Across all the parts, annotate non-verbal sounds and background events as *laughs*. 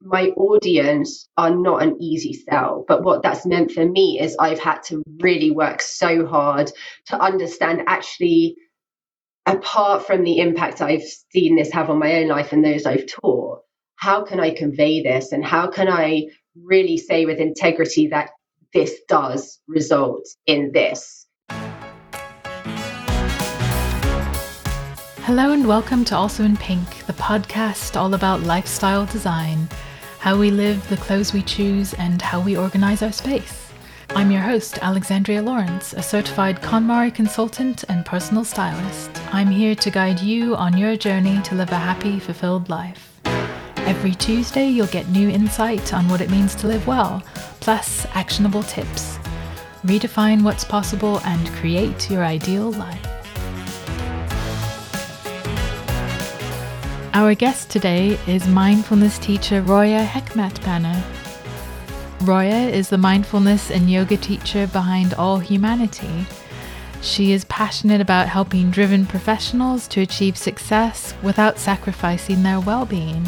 my audience are not an easy sell. But what that's meant for me is I've had to really work so hard to understand actually, apart from the impact I've seen this have on my own life and those I've taught, how can I convey this and how can I really say with integrity that this does result in this? Hello and welcome to Also in Pink, the podcast all about lifestyle design, how we live, the clothes we choose, and how we organize our space. I'm your host, Alexandria Lawrence, a certified KonMari consultant and personal stylist. I'm here to guide you on your journey to live a happy, fulfilled life. Every Tuesday, you'll get new insight on what it means to live well, plus actionable tips. Redefine what's possible and create your ideal life. Our guest today is mindfulness teacher Roya Hekmatbana. Roya is the mindfulness and yoga teacher behind All Humanity. She is passionate about helping driven professionals to achieve success without sacrificing their well being.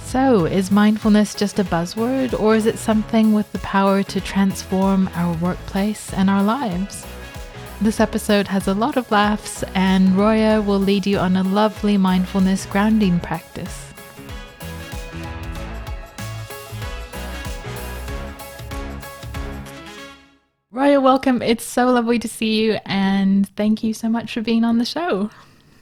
So, is mindfulness just a buzzword, or is it something with the power to transform our workplace and our lives? This episode has a lot of laughs, and Roya will lead you on a lovely mindfulness grounding practice. Roya, welcome. It's so lovely to see you, and thank you so much for being on the show.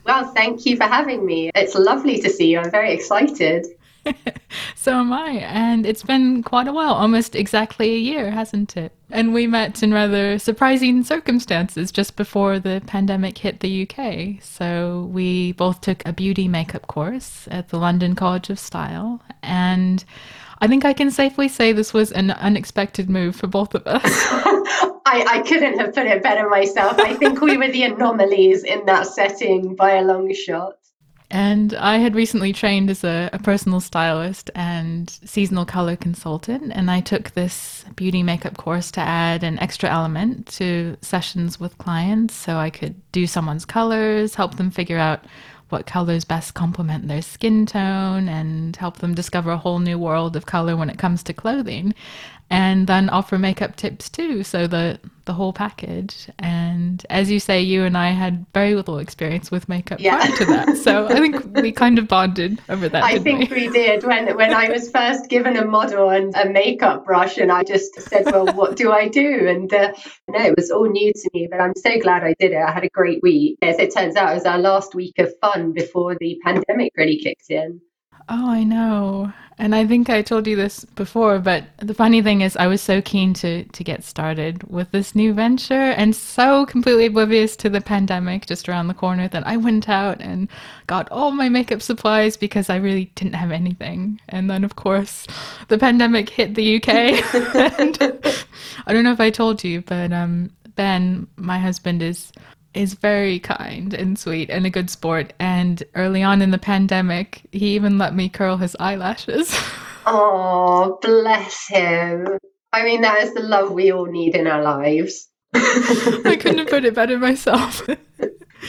Well, thank you for having me. It's lovely to see you. I'm very excited. *laughs* so am I. And it's been quite a while, almost exactly a year, hasn't it? And we met in rather surprising circumstances just before the pandemic hit the UK. So we both took a beauty makeup course at the London College of Style. And I think I can safely say this was an unexpected move for both of us. *laughs* *laughs* I, I couldn't have put it better myself. I think we were the anomalies in that setting by a long shot. And I had recently trained as a, a, personal stylist and seasonal color consultant. And I took this beauty makeup course to add an extra element to sessions with clients so I could do someone's colors, help them figure out what colors best complement their skin tone, and help them discover a whole new world of color when it comes to clothing and then offer makeup tips too so the the whole package and as you say you and i had very little experience with makeup yeah. prior to that so i think we kind of bonded over that i think we? we? did when when i was first given a model and a makeup brush and i just said well what do i do and uh, no it was all new to me but i'm so glad i did it i had a great week as it turns out it was our last week of fun before the pandemic really kicked in Oh, I know. And I think I told you this before, but the funny thing is I was so keen to to get started with this new venture and so completely oblivious to the pandemic just around the corner that I went out and got all my makeup supplies because I really didn't have anything. And then of course, the pandemic hit the UK. *laughs* *laughs* and I don't know if I told you, but um Ben, my husband is is very kind and sweet and a good sport. And early on in the pandemic, he even let me curl his eyelashes. *laughs* oh, bless him. I mean, that is the love we all need in our lives. *laughs* I couldn't have put it better myself.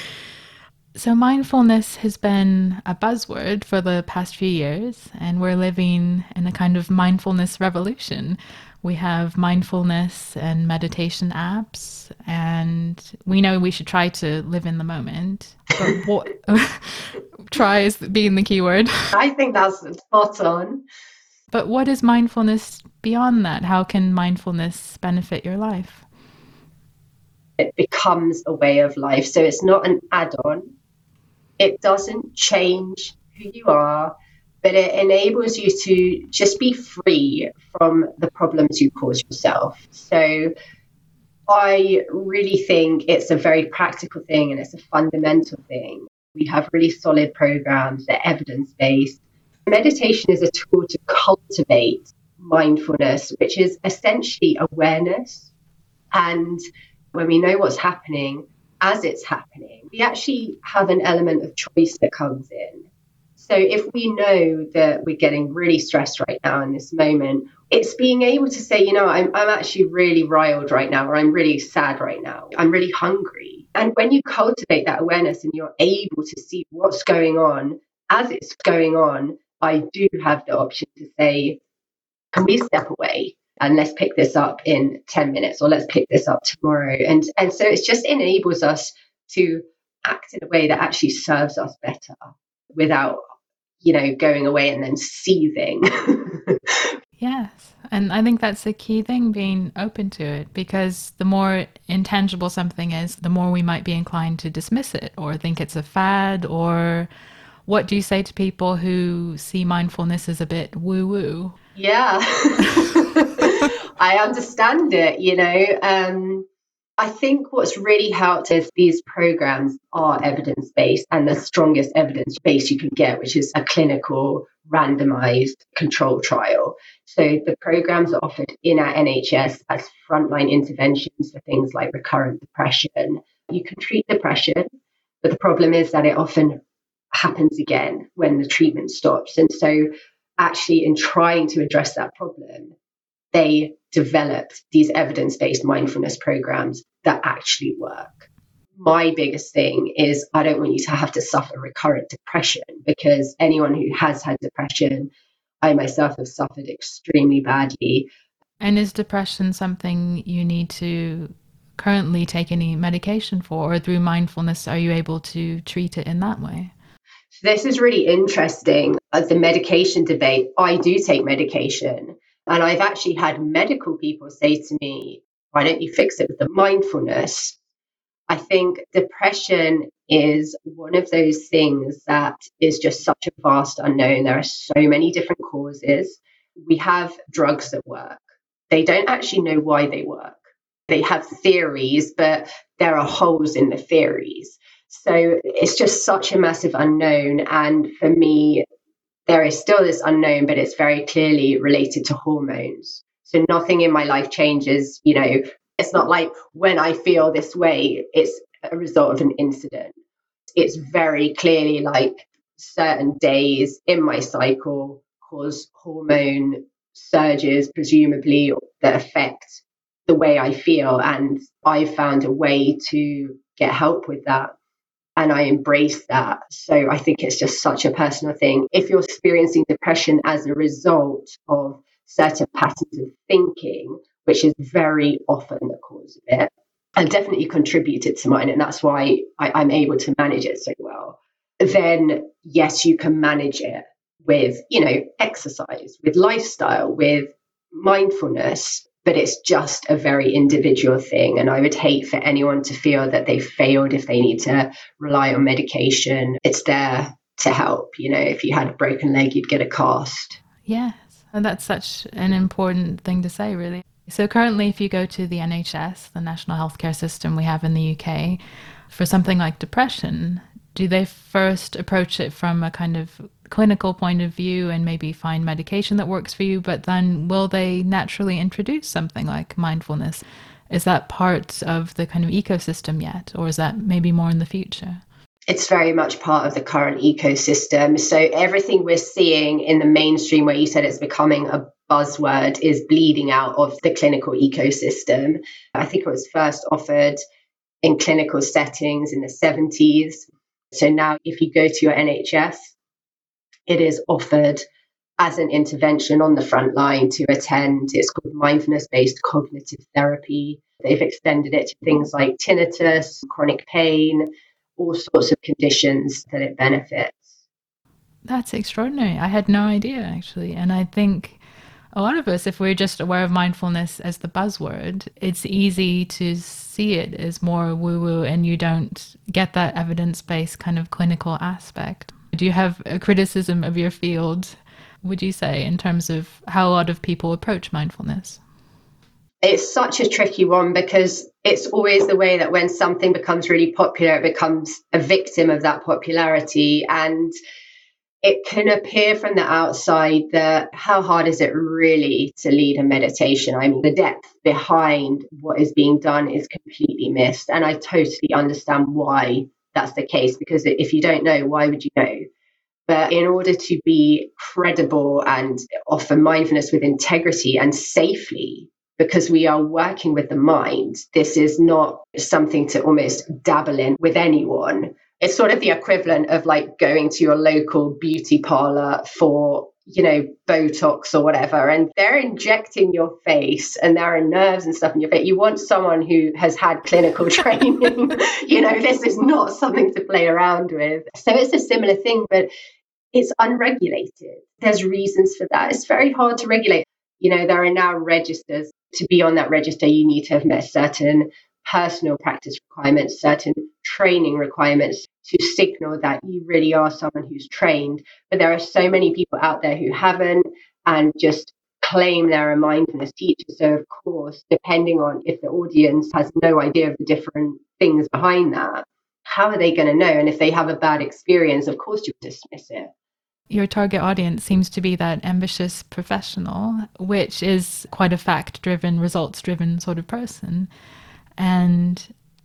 *laughs* so, mindfulness has been a buzzword for the past few years, and we're living in a kind of mindfulness revolution we have mindfulness and meditation apps, and we know we should try to live in the moment. But *laughs* what *laughs* try is being the key word. *laughs* I think that's spot on. But what is mindfulness beyond that? How can mindfulness benefit your life? It becomes a way of life. So it's not an add on, it doesn't change who you are but it enables you to just be free from the problems you cause yourself. So I really think it's a very practical thing and it's a fundamental thing. We have really solid programs, they're evidence based. Meditation is a tool to cultivate mindfulness, which is essentially awareness. And when we know what's happening as it's happening, we actually have an element of choice that comes in. So if we know that we're getting really stressed right now in this moment, it's being able to say, you know, I'm, I'm actually really riled right now, or I'm really sad right now, I'm really hungry. And when you cultivate that awareness and you're able to see what's going on as it's going on, I do have the option to say, can we step away? and let's pick this up in 10 minutes or let's pick this up tomorrow and and so it just enables us to act in a way that actually serves us better without you know going away and then seething. *laughs* Yes. And i think that's the key thing being open to it because the more intangible something is the more we might be inclined to dismiss it or think it's a fad or what do you say to people who see mindfulness as a bit woo woo yeah. *laughs* I understand it, you know. Um, I think what's really helped is these programs are evidence based and the strongest evidence base you can get, which is a clinical randomized control trial. So the programs are offered in our NHS as frontline interventions for things like recurrent depression. You can treat depression, but the problem is that it often happens again when the treatment stops. And so, actually, in trying to address that problem, they developed these evidence based mindfulness programs that actually work. My biggest thing is I don't want you to have to suffer recurrent depression because anyone who has had depression, I myself have suffered extremely badly. And is depression something you need to currently take any medication for, or through mindfulness, are you able to treat it in that way? This is really interesting. Uh, the medication debate, I do take medication. And I've actually had medical people say to me, why don't you fix it with the mindfulness? I think depression is one of those things that is just such a vast unknown. There are so many different causes. We have drugs that work. They don't actually know why they work. They have theories, but there are holes in the theories. So it's just such a massive unknown. And for me, there is still this unknown, but it's very clearly related to hormones. So nothing in my life changes. You know, it's not like when I feel this way, it's a result of an incident. It's very clearly like certain days in my cycle cause hormone surges, presumably, that affect the way I feel. And I've found a way to get help with that and I embrace that. So I think it's just such a personal thing. If you're experiencing depression as a result of certain patterns of thinking, which is very often the cause of it, and definitely contributed to mine, and that's why I, am able to manage it so well, then yes, you can manage it with, you know, exercise, with lifestyle, with mindfulness, but it's just a very individual thing. And I would hate for anyone to feel that they failed if they need to rely on medication. It's there to help. You know, if you had a broken leg, you'd get a cast. Yes. And that's such an important thing to say, really. So, currently, if you go to the NHS, the national healthcare system we have in the UK, for something like depression, do they first approach it from a kind of clinical point of view and maybe find medication that works for you, but then will they naturally introduce something like mindfulness? Is that part of the kind of ecosystem yet, or is that maybe more in the future? It's very much part of the current ecosystem. So everything we're seeing in the mainstream, where you said it's becoming a buzzword, is bleeding out of the clinical ecosystem. I think it was first offered in clinical settings in the 70s. So now, if you go to your NHS, it is offered as an intervention on the front line to attend. It's called mindfulness based cognitive therapy. They've extended it to things like tinnitus, chronic pain, all sorts of conditions that it benefits. That's extraordinary. I had no idea, actually. And I think a lot of us, if we're just aware of mindfulness as the buzzword, it's easy to see it as more woo woo and you don't get that evidence based kind of clinical aspect. Do you have a criticism of your field, would you say, in terms of how a lot of people approach mindfulness? It's such a tricky one because it's always the way that when something becomes really popular, it becomes a victim of that popularity. And it can appear from the outside that how hard is it really to lead a meditation? I mean, the depth behind what is being done is completely missed. And I totally understand why that's the case because if you don't know, why would you know? But in order to be credible and offer mindfulness with integrity and safely, because we are working with the mind, this is not something to almost dabble in with anyone. It's sort of the equivalent of like going to your local beauty parlor for you know, Botox or whatever, and they're injecting your face and there are nerves and stuff in your face. You want someone who has had clinical *laughs* training. you know, this is not something to play around with. So it's a similar thing, but it's unregulated. There's reasons for that. It's very hard to regulate. You know, there are now registers. To be on that register, you need to have met certain personal practice requirements, certain training requirements to signal that you really are someone who's trained. But there are so many people out there who haven't and just claim they're a mindfulness teacher. So, of course, depending on if the audience has no idea of the different things behind that, how are they going to know? And if they have a bad experience, of course, you dismiss it. Your target audience seems to be that ambitious professional, which is quite a fact driven, results driven sort of person. And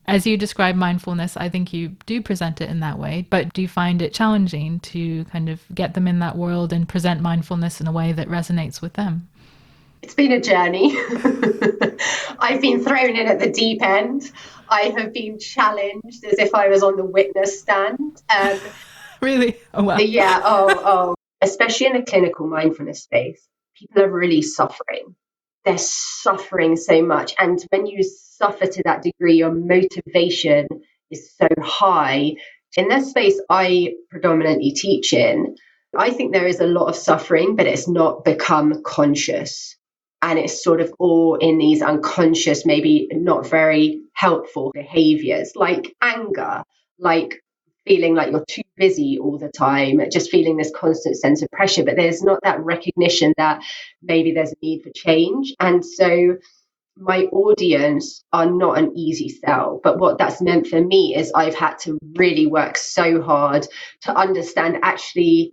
as you describe mindfulness, I think you do present it in that way. But do you find it challenging to kind of get them in that world and present mindfulness in a way that resonates with them? It's been a journey. *laughs* I've been thrown in at the deep end. I have been challenged as if I was on the witness stand. Um, *laughs* really? Oh, wow. Yeah. Oh, oh. *laughs* Especially in a clinical mindfulness space, people are really suffering they're suffering so much. And when you suffer to that degree, your motivation is so high. In the space I predominantly teach in, I think there is a lot of suffering, but it's not become conscious. And it's sort of all in these unconscious, maybe not very helpful behaviors like anger, like feeling like you're too busy all the time, just feeling this constant sense of pressure. But there's not that recognition that maybe there's a need for change. And so my audience are not an easy sell. But what that's meant for me is I've had to really work so hard to understand actually,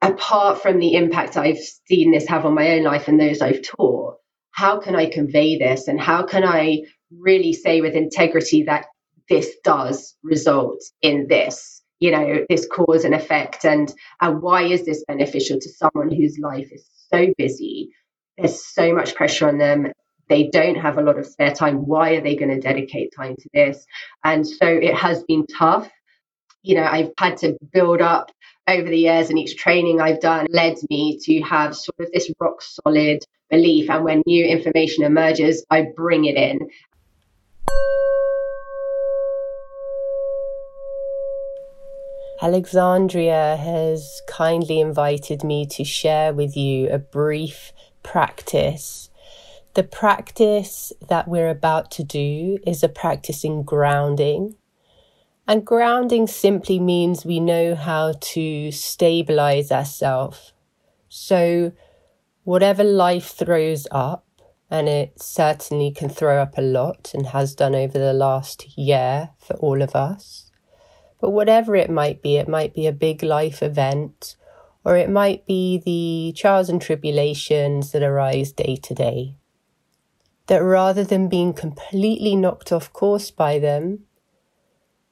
apart from the impact I've seen this have on my own life and those I've taught, how can I convey this and how can I really say with integrity that this does result in this you know this cause and effect? And and why is this beneficial to someone whose life is so busy? There's so much pressure on them. They don't have a lot of spare time. Why are they going to dedicate time to this? And so it has been tough. You know i've had to build up over the years and each training i've done led me to have sort of this rock solid belief. And when new information emerges i bring it in Alexandria has kindly invited me to share with you a brief practice. The practice that we're about to do is a practice in grounding. And grounding simply means we know how to stabilize ourselves. So, whatever life throws up, and it certainly can throw up a lot and has done over the last year for all of us but whatever it might be, it might be a big life event, or it might be the trials and tribulations that arise day to day. That rather than being completely knocked off course by them,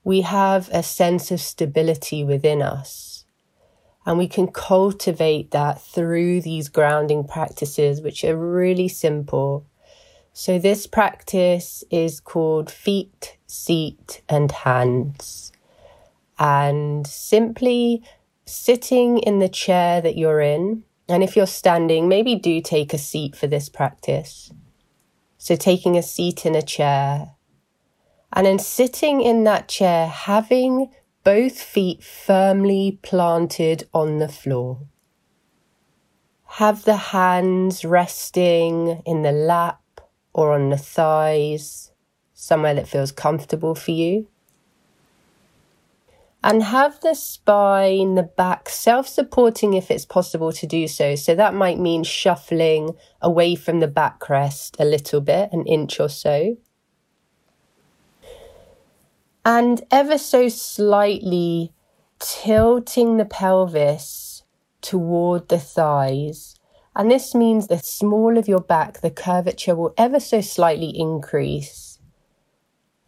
we have a sense of stability within us. And we can cultivate that through these grounding practices, which are really simple. So, this practice is called feet, seat, and hands and simply sitting in the chair that you're in. And if you're standing, maybe do take a seat for this practice. So, taking a seat in a chair and then sitting in that chair, having both feet firmly planted on the floor. Have the hands resting in the lap or on the thighs, somewhere that feels comfortable for you and have the spine, the back self supporting if it's possible to do so. So that might mean shuffling away from the backrest a little bit, an inch or so. And ever so slightly tilting the pelvis toward the thighs. And this means the small of your back, the curvature will ever so slightly increase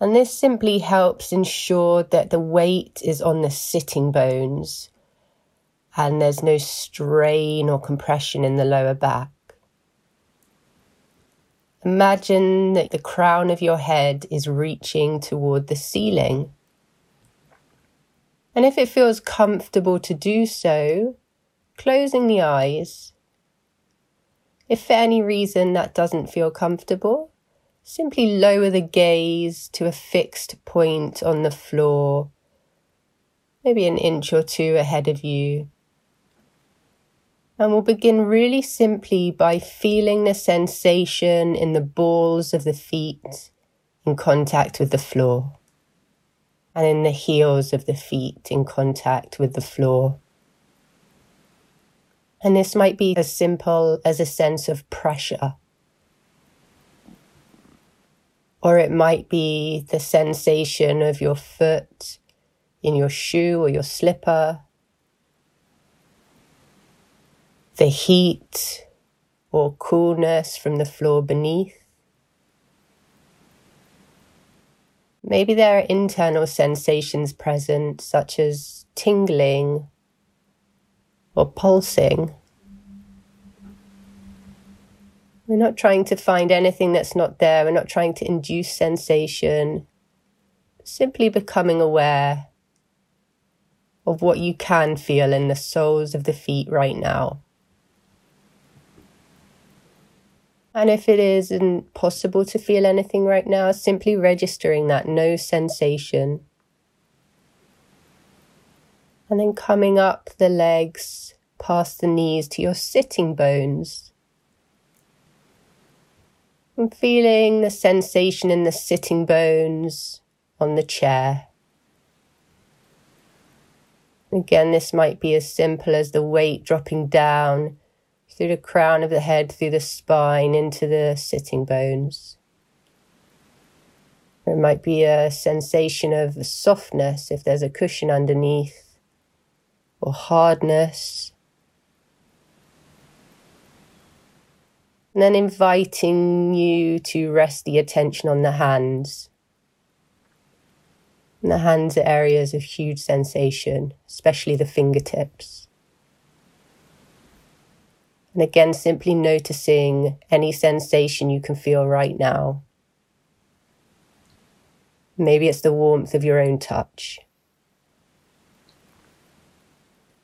and this simply helps ensure that the weight is on the sitting bones and there's no strain or compression in the lower back. Imagine that the crown of your head is reaching toward the ceiling. And if it feels comfortable to do so, closing the eyes. If for any reason that doesn't feel comfortable, simply lower the gaze to a fixed point on the floor, maybe an inch or two ahead of you. And we'll begin really simply by feeling the sensation in the balls of the feet in contact with the floor and in the heels of the feet in contact with the floor. And this might be as simple as a sense of pressure. Or it might be the sensation of your foot in your shoe or your slipper, the heat or coolness from the floor beneath. Maybe there are internal sensations present, such as tingling or pulsing. We're not trying to find anything that's not there. We're not trying to induce sensation. Simply becoming aware of what you can feel in the soles of the feet right now. And if it isn't possible to feel anything right now, simply registering that no sensation. And then coming up the legs past the knees to your sitting bones. And feeling the sensation in the sitting bones on the chair. Again, this might be as simple as the weight dropping down through the crown of the head, through the spine, into the sitting bones. There might be a sensation of softness if there's a cushion underneath, or hardness. And then inviting you to rest the attention on the hands. And the hands are areas of huge sensation, especially the fingertips. And again, simply noticing any sensation you can feel right now. Maybe it's the warmth of your own touch.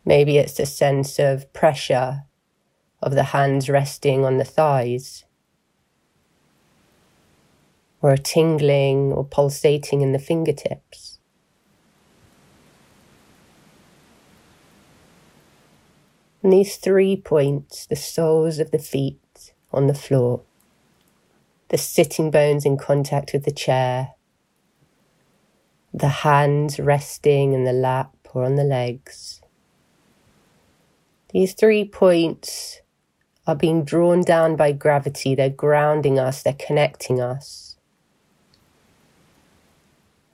Maybe it's the sense of pressure of the hands resting on the thighs, or a tingling or pulsating in the fingertips. And these three points, the soles of the feet on the floor, the sitting bones in contact with the chair, the hands resting in the lap or on the legs. These three points are being drawn down by gravity. They're grounding us, they're connecting us.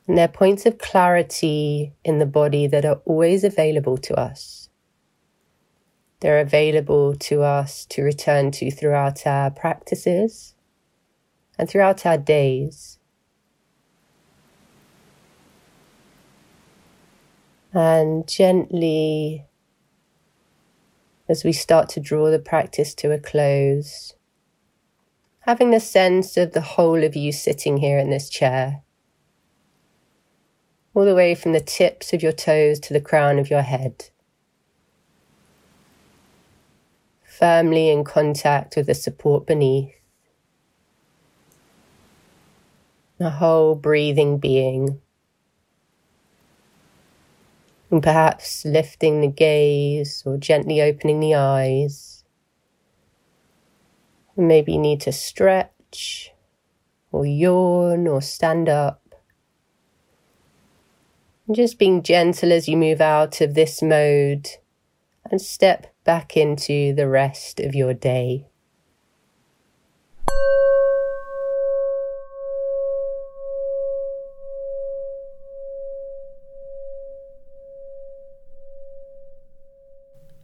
And they're points of clarity in the body that are always available to us. They're available to us to return to throughout our practices and throughout our days. And gently, as we start to draw the practice to a close, having the sense of the whole of you sitting here in this chair, all the way from the tips of your toes to the crown of your head. firmly in contact with the support beneath. The whole breathing being. And perhaps lifting the gaze or gently opening the eyes. Maybe you need to stretch or yawn or stand up. And just being gentle as you move out of this mode and step back into the rest of your day.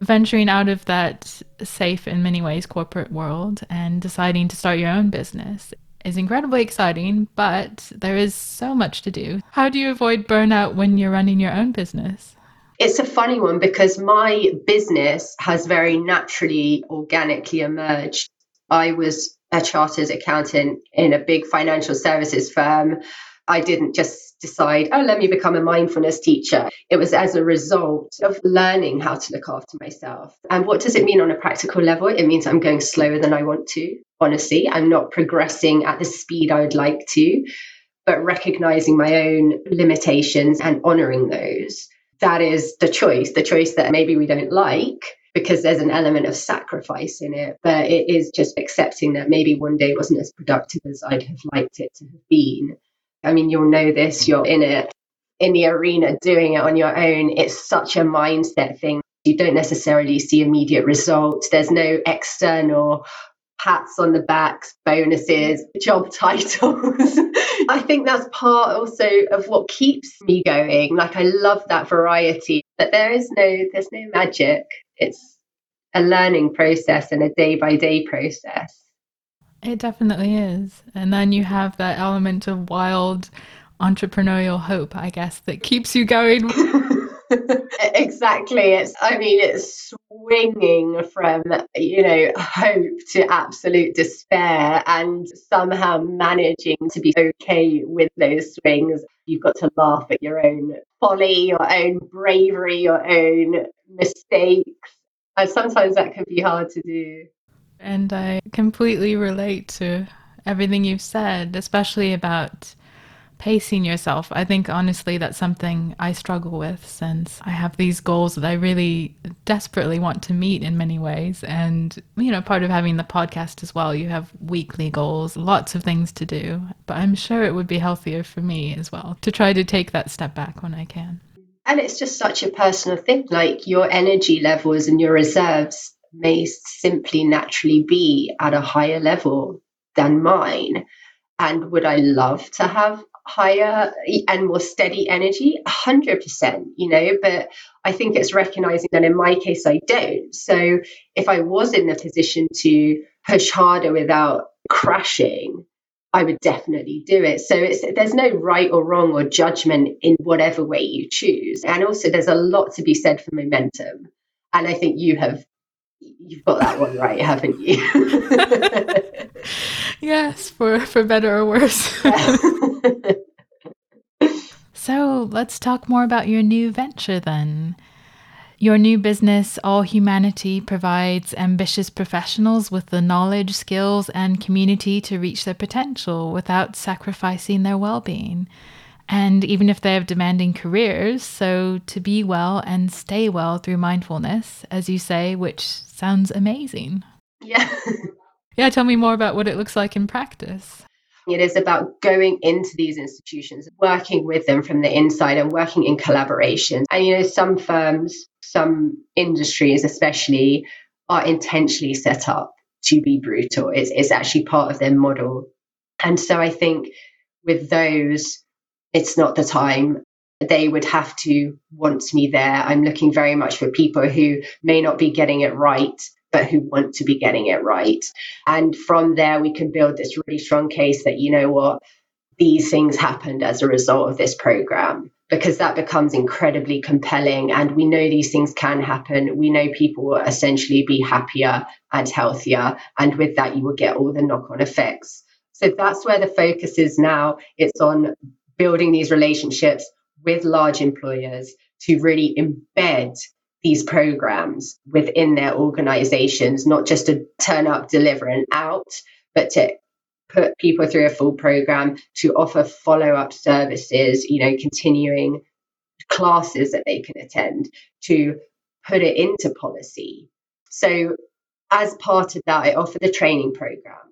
Venturing out of that safe in many ways corporate world and deciding to start your own business is incredibly exciting, but there is so much to do. How do you avoid burnout when you're running your own business? It's a funny one because my business has very naturally, organically emerged. I was a chartered accountant in a big financial services firm. I didn't just decide, oh, let me become a mindfulness teacher. It was as a result of learning how to look after myself. And what does it mean on a practical level? It means I'm going slower than I want to. Honestly, I'm not progressing at the speed I would like to, but recognizing my own limitations and honoring those. That is the choice, the choice that maybe we don't like, because there's an element of sacrifice in it. But it is just accepting that maybe one day wasn't as productive as I'd have liked it to have been. I mean, you'll know this, you're in it, in the arena doing it on your own. It's such a mindset thing. You don't necessarily see immediate results. There's no external pats on the backs, bonuses, job *laughs* titles. I think that's part also of what keeps me going. Like I love that variety, but there is no there's no magic it's a learning process and a day by day process. It definitely is. And then you have that element of wild entrepreneurial hope, I guess, that keeps you going. *laughs* exactly. It's, I mean, it's swinging from, you know, hope to absolute despair and somehow managing to be okay with those swings. You've got to laugh at your own folly, your own bravery, your own mistakes. And sometimes that can be hard to do. And I completely relate to everything you've said, especially about pacing yourself. I think honestly that's something I struggle with since I have these goals that I really desperately want to meet in many ways. And, you know, part of having the podcast as well, you have weekly goals, lots of things to do. But I'm sure it would be healthier for me as well to try to take that step back when I can. And it's just such a personal thing. Like your energy levels and your reserves may simply naturally be at a higher level than mine. And would I love to have higher and more steady energy? 100% you know but i think it's recognizing that in my case i don't. So if i was in the position to push harder without crashing i would definitely do it. So it's there's no right or wrong or judgment in whatever way you choose. And also there's a lot to be said for momentum. And i think you have you've got that one right haven't you *laughs* yes for for better or worse *laughs* so let's talk more about your new venture then. Your new business, All Humanity, provides ambitious professionals with the knowledge, skills, and community to reach their potential without sacrificing their well being. And even if they have demanding careers, so to be well and stay well through mindfulness, as you say, which sounds amazing. Yeah. yeah, tell me more about what it looks like in practice. It is about going into these institutions, working with them from the inside and working in collaboration. And, you know, some firms, some industries especially, are intentionally set up to be brutal. It's, it's actually part of their model. And so I think with those, it's not the time. They would have to want me there. I'm looking very much for people who may not be getting it right, but who want to be getting it right. And from there, we can build this really strong case that, you know what, these things happened as a result of this program because that becomes incredibly compelling. And we know these things can happen. We know people will essentially be happier and healthier. And with that, you will get all the knock on effects. So that's where the focus is now. It's on building these relationships with large employers to really embed these programs within their organizations, not just to turn up, deliver, and out, but to put people through a full program, to offer follow up services, you know, continuing classes that they can attend, to put it into policy. So, as part of that, I offer the training programs.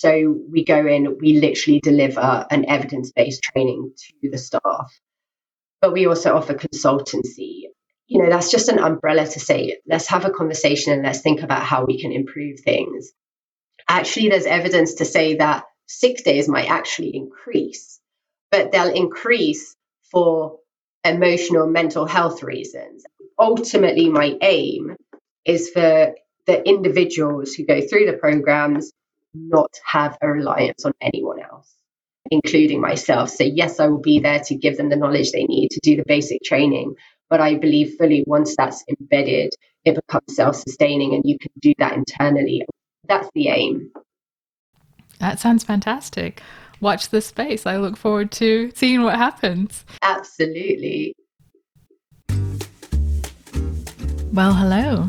So, we go in, we literally deliver an evidence based training to the staff. But we also offer consultancy you know, that's just an umbrella to say, let's have a conversation and let's think about how we can improve things. Actually, there's evidence to say that sick days might actually increase, but they'll increase for emotional mental health reasons. Ultimately, my aim is for the individuals who go through the programs not have a reliance on anyone else, including myself. So, yes, I will be there to give them the knowledge they need to do the basic training, but I believe fully once that's embedded, it becomes self sustaining and you can do that internally. That's the aim. That sounds fantastic. watch this space. I look forward to seeing what happens. Absolutely. Well, hello.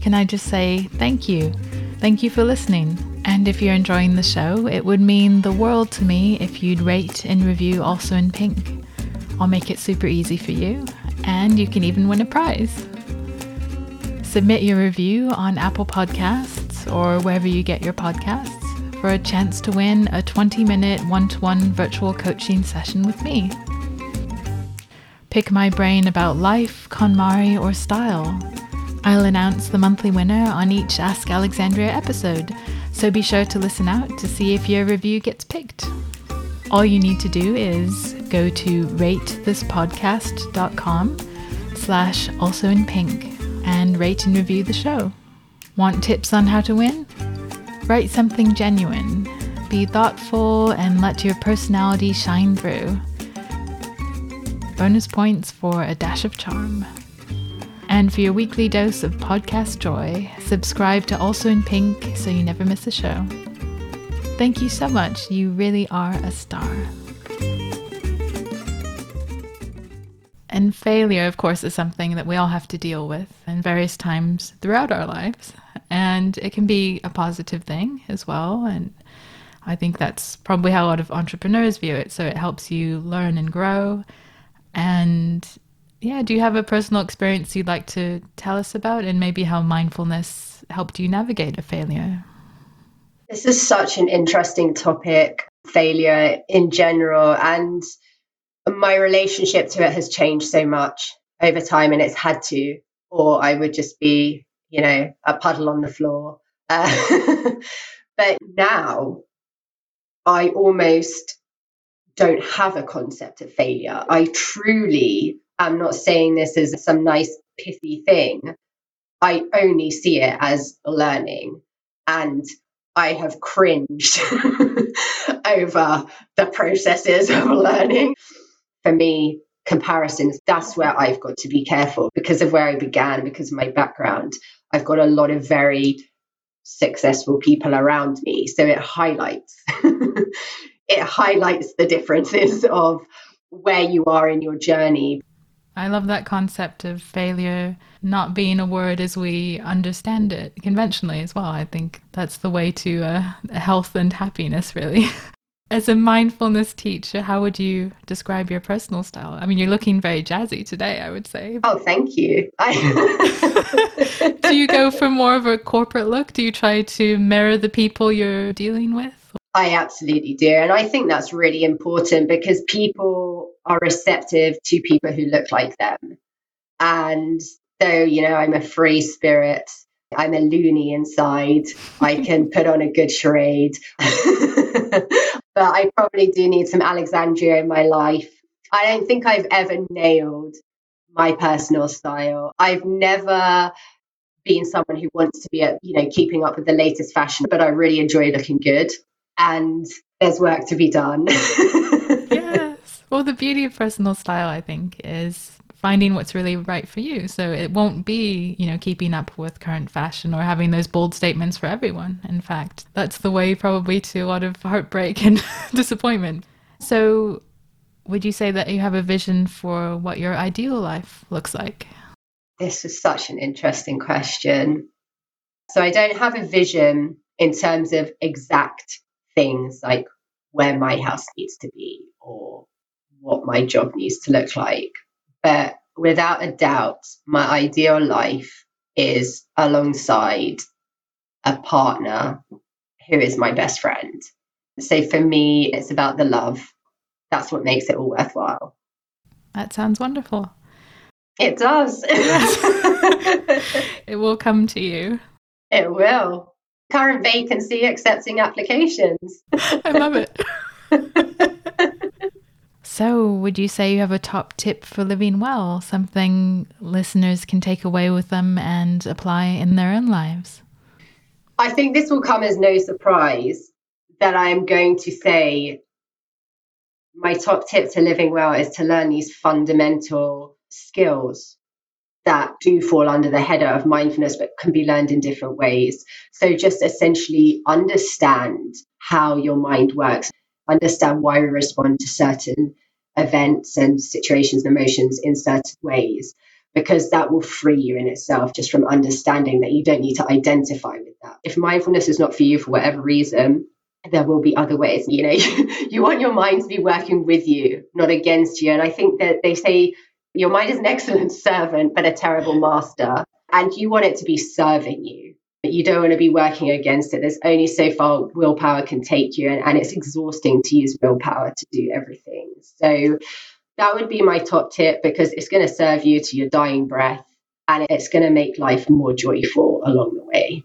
Can I just say thank you? Thank you for listening. And if you're enjoying the show, it would mean the world to me if you'd rate and review Also in Pink. I'll make it super easy for you, and you can even win a prize. Submit your review on Apple Podcasts or wherever you get your podcasts for a chance to win a 20 minute one to one virtual coaching session with me. Pick my brain about life, KonMari, or style. I'll announce the monthly winner on each Ask Alexandria episode, so be sure to listen out to see if your review gets picked. All you need to do is go to ratethispodcast.com slash also in pink and rate and review the show. Want tips on how to win? Write something genuine. Be thoughtful and let your personality shine through. Bonus points for a dash of charm. And for your weekly dose of podcast joy, subscribe to Also in Pink so you never miss a show. Thank you so much. You really are a star. And failure, of course, is something that we all have to deal with in various times throughout our lives. And it can be a positive thing as well. And I think that's probably how a lot of entrepreneurs view it. So it helps you learn and grow. And yeah, do you have a personal experience you'd like to tell us about and maybe how mindfulness helped you navigate a failure? This is such an interesting topic, failure in general. And my relationship to it has changed so much over time, and it's had to, or I would just be you know, a puddle on the floor. Uh, *laughs* but now I almost don't have a concept of failure. I truly am not saying this as some nice, pithy thing. I only see it as learning. And I have cringed *laughs* over the processes of learning. For me, comparisons, that's where I've got to be careful because of where I began, because of my background. I've got a lot of very successful people around me. So it highlights *laughs* it highlights the differences of where you are in your journey. I love that concept of failure not being a word as we understand it conventionally as well. I think that's the way to uh, health and happiness, really. *laughs* As a mindfulness teacher, how would you describe your personal style? I mean, you're looking very jazzy today, I would say. Oh, thank you. *laughs* Do you go for more of a corporate look? Do you try to mirror the people you're dealing with? I absolutely do. And I think that's really important because people are receptive to people who look like them. And though, you know, I'm a free spirit, I'm a loony inside, I can *laughs* put on a good charade. *laughs* but I probably do need some Alexandria in my life. I don't think I've ever nailed my personal style. I've never been someone who wants to be at, you know, keeping up with the latest fashion, but I really enjoy looking good and there's work to be done. *laughs* yes. Well, the beauty of personal style, I think, is finding what's really right for you. So it won't be, you know, keeping up with current fashion or having those bold statements for everyone. In fact, that's the way probably to a lot of heartbreak and *laughs* disappointment. So would you say that you have a vision for what your ideal life looks like? This is such an interesting question. So I don't have a vision in terms of exact things like where my house needs to be or what my job needs to look like. But without a doubt, my ideal life is alongside a partner who is my best friend. So for me, it's about the love. That's what makes it all worthwhile. That sounds wonderful. It does. *laughs* it will come to you. It will. Current vacancy accepting applications. I love it. *laughs* So, would you say you have a top tip for living well? Something listeners can take away with them and apply in their own lives? I think this will come as no surprise that I'm going to say my top tip to living well is to learn these fundamental skills that do fall under the header of mindfulness but can be learned in different ways. So, just essentially understand how your mind works understand why we respond to certain events and situations and emotions in certain ways because that will free you in itself just from understanding that you don't need to identify with that. If mindfulness is not for you for whatever reason, there will be other ways. You know, *laughs* you want your mind to be working with you, not against you. And I think that they say your mind is an excellent *laughs* servant, but a terrible master. And you want it to be serving you. You don't want to be working against it. There's only so far willpower can take you, and, and it's exhausting to use willpower to do everything. So that would be my top tip because it's going to serve you to your dying breath and it's going to make life more joyful along the way.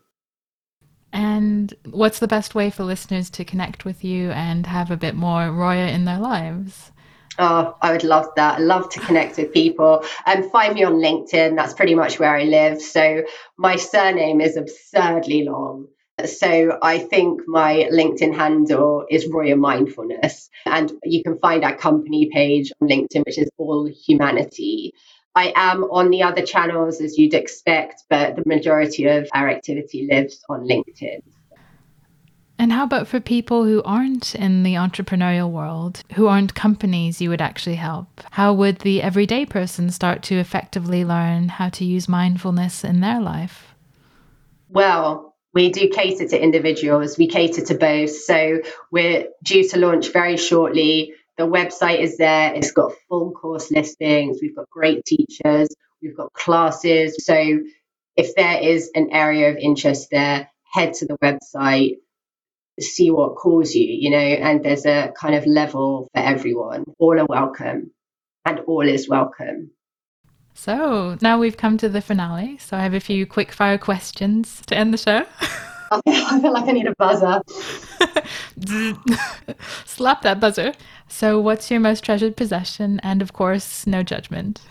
And what's the best way for listeners to connect with you and have a bit more Roya in their lives? Oh, I would love that. I love to connect with people. And um, find me on LinkedIn. That's pretty much where I live. So my surname is absurdly long. So I think my LinkedIn handle is Roya Mindfulness. And you can find our company page on LinkedIn, which is All Humanity. I am on the other channels as you'd expect, but the majority of our activity lives on LinkedIn. And how about for people who aren't in the entrepreneurial world, who aren't companies you would actually help? How would the everyday person start to effectively learn how to use mindfulness in their life? Well, we do cater to individuals, we cater to both. So we're due to launch very shortly. The website is there, it's got full course listings, we've got great teachers, we've got classes. So if there is an area of interest there, head to the website, see what calls you, you know, and there's a kind of level for everyone. All are welcome and all is welcome. So now we've come to the finale. So I have a few quick fire questions to end the show. *laughs* I feel like I need a buzzer. *laughs* Slap that buzzer. So, what's your most treasured possession? And of course, no judgment.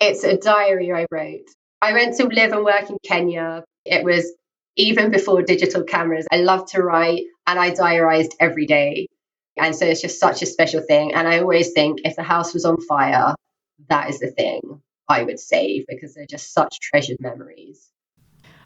It's a diary I wrote. I went to live and work in Kenya. It was even before digital cameras. I love to write and I diarized every day. And so it's just such a special thing. And I always think if the house was on fire, that is the thing I would save because they're just such treasured memories.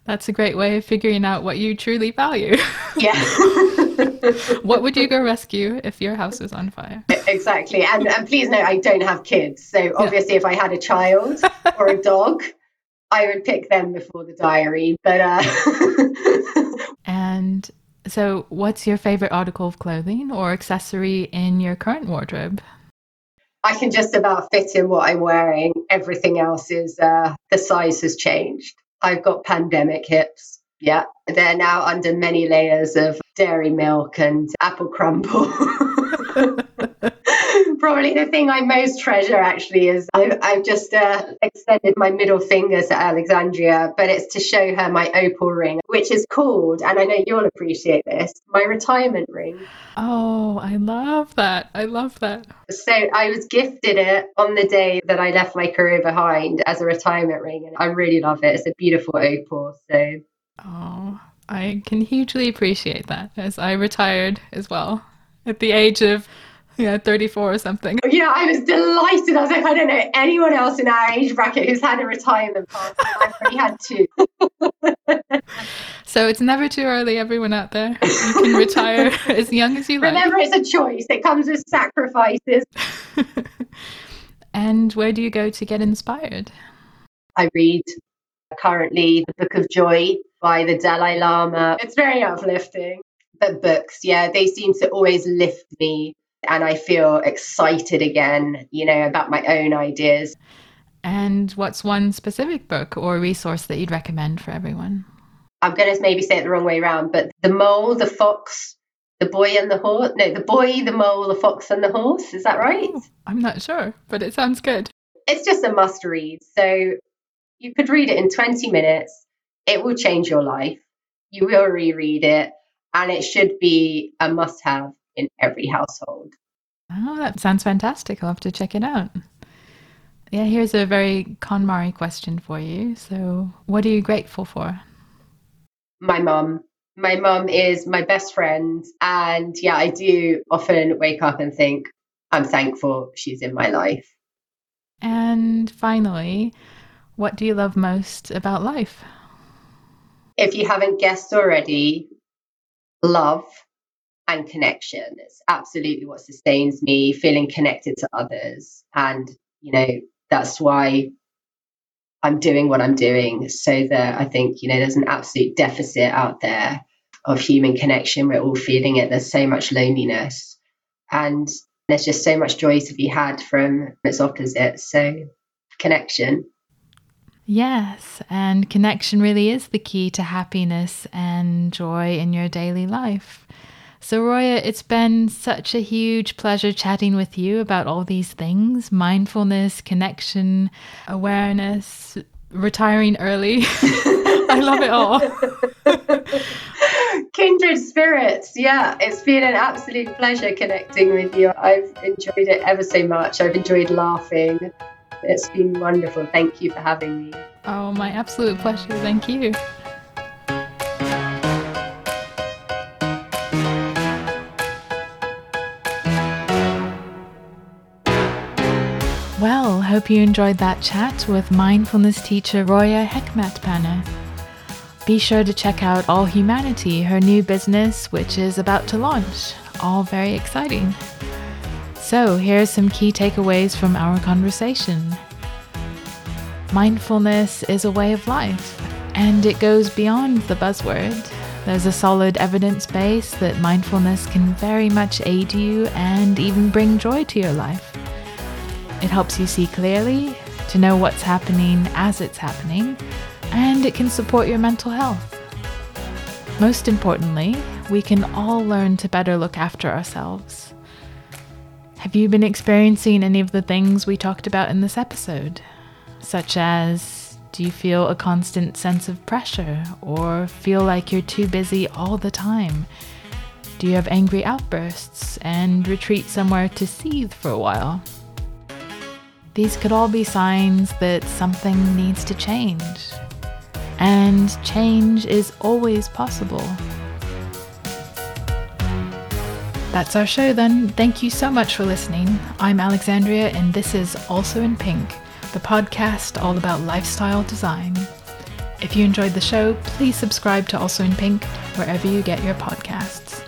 That's a great way of figuring out what you truly value. *laughs* Yeah. *laughs* what would you go rescue if your house was on fire? Exactly. And, and please note, I don't have kids. So obviously, yeah. if I had a child or a dog, I would pick them before the diary. But uh... *laughs* and so, what's your favorite article of clothing or accessory in your current wardrobe? I can just about fit in what I'm wearing. Everything else is uh, the size has changed. I've got pandemic hips. Yeah, they're now under many layers of dairy milk and apple crumble. *laughs* *laughs* *laughs* Probably the thing I most treasure actually is I, have just uh, extended my middle finger to Alexandria, but it's to show her my opal ring, which is called, and I know you'll appreciate this, my retirement ring. Oh, I love that. I love that. So I was gifted it on the day that I left my career behind as a retirement ring, and I really love it. It's a beautiful opal. So. Oh, I can hugely appreciate that as I retired as well at the age of yeah, 34 or something. Yeah, I was delighted. I was like, I don't know anyone else in our age bracket who's had a retirement party. I've already had two. *laughs* so it's never too early, everyone out there. You can retire *laughs* as young as you like. Remember, it's a choice. It comes with sacrifices. *laughs* and where do you go to get inspired? I read currently the Book of Joy by the Dalai Lama. It's very uplifting. But books, yeah, they seem to always lift me and I feel excited again, you know, about my own ideas. And what's one specific book or resource that you'd recommend for everyone? I'm going to maybe say it the wrong way around, but The Mole, the Fox, the Boy and the Horse. No, The Boy, the Mole, the Fox and the Horse. Is that right? Oh, I'm not sure, but it sounds good. It's just a must read. So you could read it in 20 minutes. It will change your life. You will reread it, and it should be a must have in every household. Oh, that sounds fantastic. I'll have to check it out. Yeah, here's a very KonMari question for you. So, what are you grateful for? My mum. My mum is my best friend. And yeah, I do often wake up and think, I'm thankful she's in my life. And finally, what do you love most about life? If you haven't guessed already, love and connection. It's absolutely what sustains me, feeling connected to others. And, you know, that's why I'm doing what I'm doing. So that I think, you know, there's an absolute deficit out there of human connection. We're all feeling it. There's so much loneliness. And there's just so much joy to be had from its opposite. So, connection. Yes, and connection really is the key to happiness and joy in your daily life. So, Roya, it's been such a huge pleasure chatting with you about all these things mindfulness, connection, awareness, retiring early. *laughs* I love it all. *laughs* Kindred spirits. Yeah, it's been an absolute pleasure connecting with you. I've enjoyed it ever so much. I've enjoyed laughing. It's been wonderful. Thank you for having me. Oh, my absolute pleasure. Thank you. Hope you enjoyed that chat with mindfulness teacher Roya Hekmatpana. Be sure to check out All Humanity, her new business, which is about to launch. All very exciting. So, here are some key takeaways from our conversation. Mindfulness is a way of life, and it goes beyond the buzzword. There's a solid evidence base that mindfulness can very much aid you and even bring joy to your life. It helps you see clearly, to know what's happening as it's happening, and it can support your mental health. Most importantly, we can all learn to better look after ourselves. Have you been experiencing any of the things we talked about in this episode? Such as, do you feel a constant sense of pressure or feel like you're too busy all the time? Do you have angry outbursts and retreat somewhere to seethe for a while? These could all be signs that something needs to change and change is always possible. That's our show then. Thank you so much for listening. I'm Alexandria, and this is Also in Pink, the podcast all about lifestyle design. If you enjoyed the show, please subscribe to Also in Pink wherever you get your podcasts.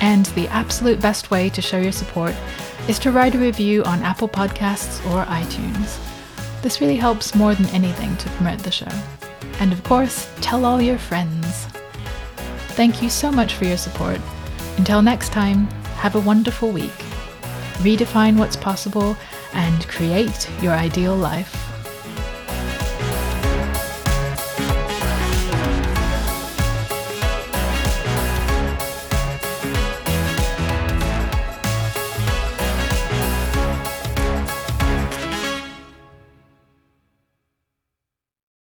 And the absolute best way to show your support is to write a review on Apple Podcasts or iTunes. This really helps more than anything to promote the show. And of course, tell all your friends. Thank you so much for your support. Until next time, have a wonderful week. Redefine what's possible and create your ideal life.